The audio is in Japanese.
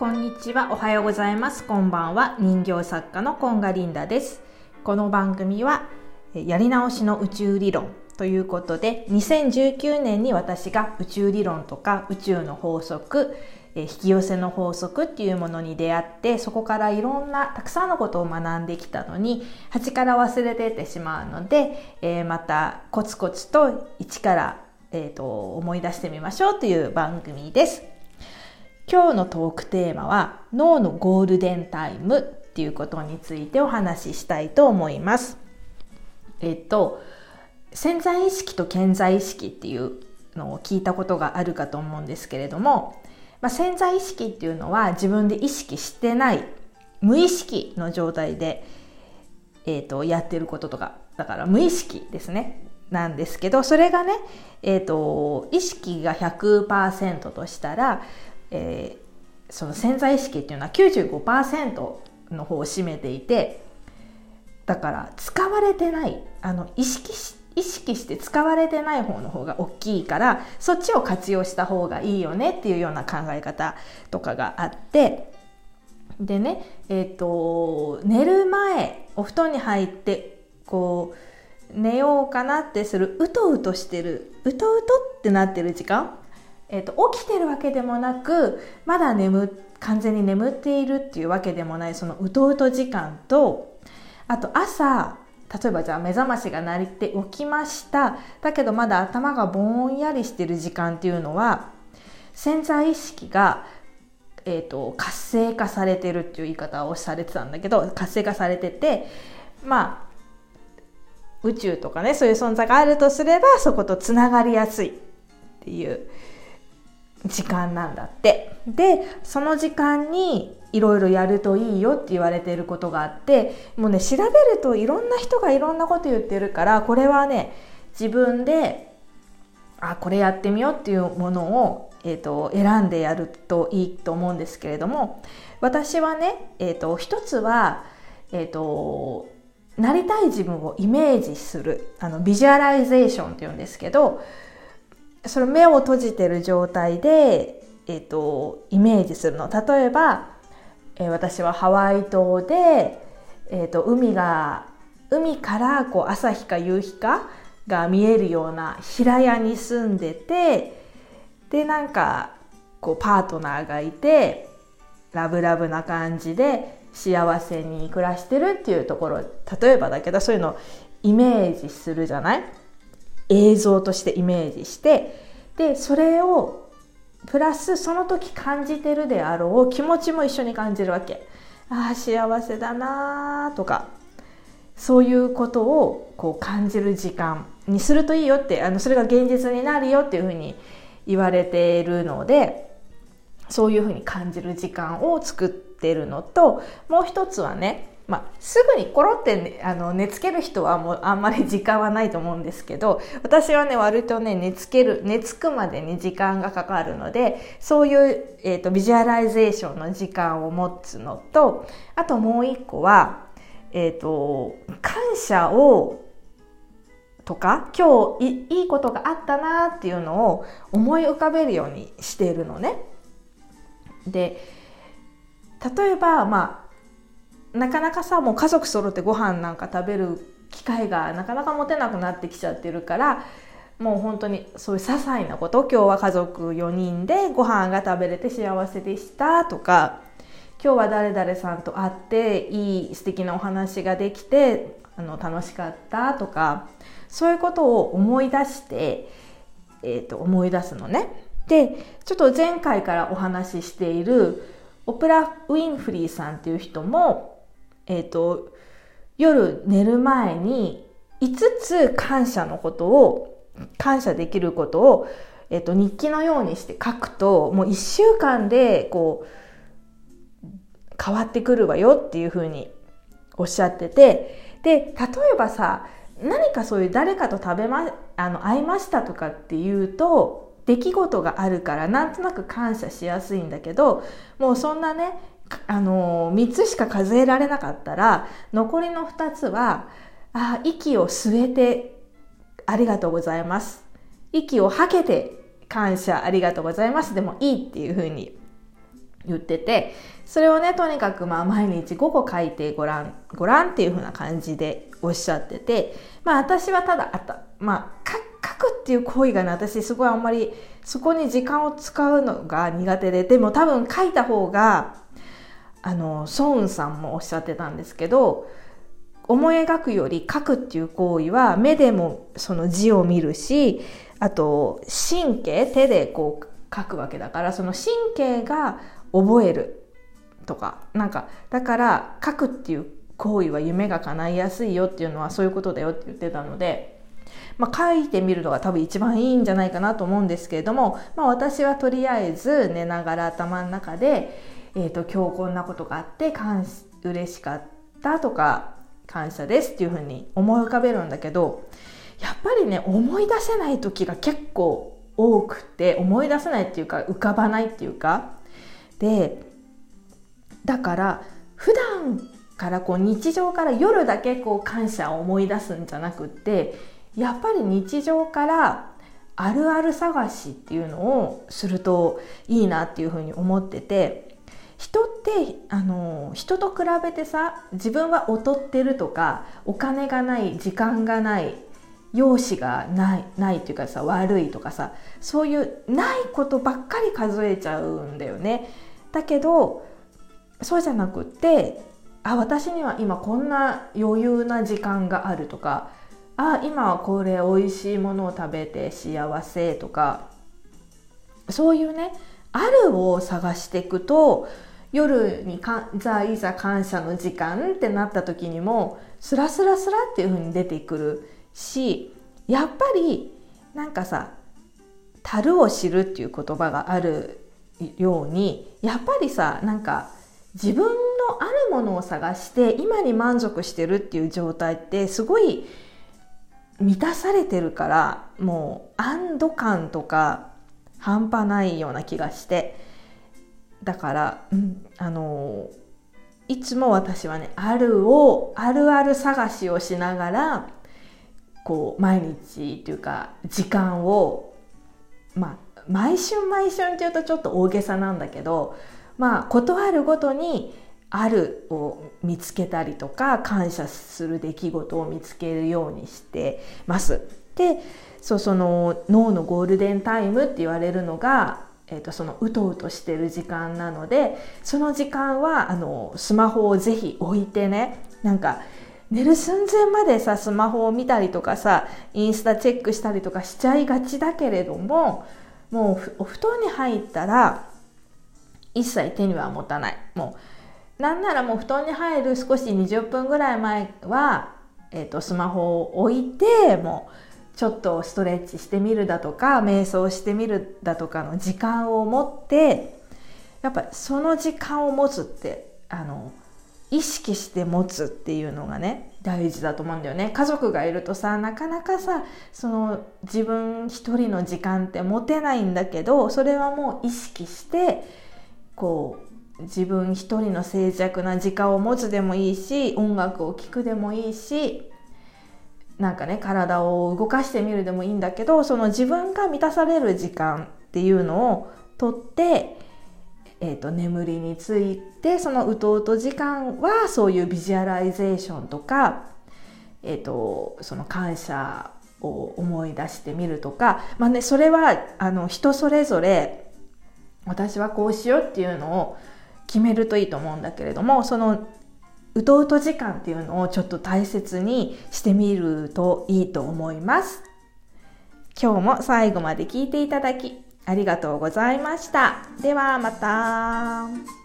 こんにちは、おはようございます。こんばんは、人形作家のコンガリンダです。この番組は、やり直しの宇宙理論ということで、2019年に私が宇宙理論とか宇宙の法則、引き寄せの法則っていうものに出会ってそこからいろんなたくさんのことを学んできたのに8から忘れてってしまうので、えー、またコツコツと1から、えーと思い出してみましょうという番組です。今日のトークテーマは脳のゴールデンタイムっていうことについてお話ししたいと思います。えっと潜在意識と潜在意識っていうのを聞いたことがあるかと思うんですけれども、まあ、潜在意識っていうのは自分で意識してない無意識の状態で、えーと、やってることとかだから無意識ですねなんですけどそれがね、えーと意識が100%としたらえー、その潜在意識っていうのは95%の方を占めていてだから使われてないあの意識し意識して使われてない方の方が大きいからそっちを活用した方がいいよねっていうような考え方とかがあってでねえっ、ー、と寝る前お布団に入ってこう寝ようかなってするうとうとしてるうとうとってなってる時間えーと、起きてるわけでもなくまだ眠完全に眠っているっていうわけでもないそのうとうと時間とあと朝例えばじゃあ目覚ましが鳴って起きました。だけどまだ頭がぼんやりしてる時間っていうのは潜在意識が、えーと、活性化されてるっていう言い方をされてたんだけど活性化されててまあ宇宙とかねそういう存在があるとすればそことつながりやすいっていう時間なんだって。でその時間にいろいろやるといいよって言われていることがあってもうね調べるといろんな人がいろんなこと言ってるからこれはね自分であこれやってみようっていうものを、えーと、選んでやるといいと思うんですけれども私はね、えーと、一つは、えーとなりたい自分をイメージするあのビジュアライゼーションっていうんですけどその目を閉じてる状態で、えーと、イメージするの。例えば、えー、私はハワイ島で、えーと、海が海からこう朝日か夕日かが見えるような平屋に住んでてでなんかこうパートナーがいてラブラブな感じで幸せに暮らしてるっていうところ。例えばだけどそういうのをイメージするじゃない？映像としてイメージしてでそれをプラスその時感じてるであろう気持ちも一緒に感じるわけ。ああ幸せだなとかそういうことをこう感じる時間にするといいよってあのそれが現実になるよっていうふうに言われているのでそういうふうに感じる時間を作ってるのともう一つはねまあ、すぐにコロって、ね、あの寝つける人はもうあんまり時間はないと思うんですけど私はね割とね寝つける寝つくまでに時間がかかるのでそういう、えーと、ビジュアライゼーションの時間を持つのとあともう一個は、えーと、感謝をとか今日いいことがあったなっていうのを思い浮かべるようにしているのね。で例えばまあなかなかさもう家族揃ってご飯なんか食べる機会がなかなか持てなくなってきちゃってるからもう本当にそういう些細なこと今日は家族4人でご飯が食べれて幸せでしたとか今日は誰々さんと会っていい素敵なお話ができてあの楽しかったとかそういうことを思い出して、えー、と思い出すのね。でちょっと前回からお話ししているオプラ・ウィンフリーさんっていう人もえっ、ー、と、夜寝る前に5つ感謝のことを、感謝できることを、えっ、ー、と、日記のようにして書くと、もう1週間で、こう、変わってくるわよっていうふうにおっしゃってて、で、例えばさ、何かそういう誰かと食べま、あの、会いましたとかっていうと、出来事があるからなんとなく感謝しやすいんだけどもうそんなねあの3つしか数えられなかったら残りの2つはあ息を吸えてありがとうございます。息を吐けて感謝ありがとうございます。でもいいっていうふうに言っててそれをねとにかくまあ毎日午後書いてごらんごらんっていう風な感じでおっしゃっててまあ私はただあた。まあ書くっていう行為がね私すごいあんまりそこに時間を使うのが苦手ででも多分書いた方があのソウンさんもおっしゃってたんですけど思い描くより書くっていう行為は目でもその字を見るしあと神経手でこう書くわけだからその神経が覚えるとかなんかだから書くっていう行為は夢が叶いやすいよっていうのはそういうことだよって言ってたので、まあ、書いてみるのが多分一番いいんじゃないかなと思うんですけれども、まあ、私はとりあえず寝ながら頭の中で、えーと、今日こんなことがあって感嬉しかったとか感謝ですっていうふうに思い浮かべるんだけどやっぱりね思い出せない時が結構多くて思い出せないっていうか浮かばないっていうか。でだから普段からこう日常から夜だけこう感謝を思い出すんじゃなくってやっぱり日常からあるある探しっていうのをするといいなっていうふうに思ってて人ってあの人と比べてさ自分は劣ってるとかお金がない時間がない容姿がないないっていうかさ悪いとかさそういうないことばっかり数えちゃうんだよね。だけどそうじゃなくってあ私には今こんな余裕な時間があるとかあ今はこれ美味しいものを食べて幸せとかそういうねあるを探していくと夜にかざいざ感謝の時間ってなった時にもスラスラスラっていう風に出てくるしやっぱりなんかさ「樽を知る」っていう言葉があるようにやっぱりさなんか自分のあるものを探して今に満足してるっていう状態ってすごい満たされてるからもう安堵感とか半端ないような気がして。だから、うん、あのいつも私はねあるをあるある探しをしながらこう毎日っていうか時間をまあ毎春毎春っていうとちょっと大げさなんだけどまあ断るごとにあるを見つけたりとか感謝する出来事を見つけるようにしてます。でそうその脳のゴールデンタイムって言われるのが、えーと、そのうとうとしてる時間なのでその時間はあのスマホをぜひ置いてねなんか寝る寸前までさスマホを見たりとかさインスタチェックしたりとかしちゃいがちだけれどももうお布団に入ったら一切手には持たない。もうなんならもう布団に入る少し20分ぐらい前は、えーと、スマホを置いてもうちょっとストレッチしてみるだとか瞑想してみるだとかの時間を持ってやっぱその時間を持つってあの意識して持つっていうのがね大事だと思うんだよね。家族がいるとさなかなかさその自分一人の時間って持てないんだけどそれはもう意識してこう自分一人の静寂な時間を持つでもいいし音楽を聴くでもいいしなんかね体を動かしてみるでもいいんだけどその自分が満たされる時間っていうのをとって、えーと、眠りについてそのうとうと時間はそういうビジュアライゼーションとか、えーとその感謝を思い出してみるとか、まあね、それはあの人それぞれ私はこうしようっていうのを決めるといいと思うんだけれどもそのうとうと時間っていうのをちょっと大切にしてみるといいと思います。今日も最後まで聞いていただきありがとうございました。ではまた。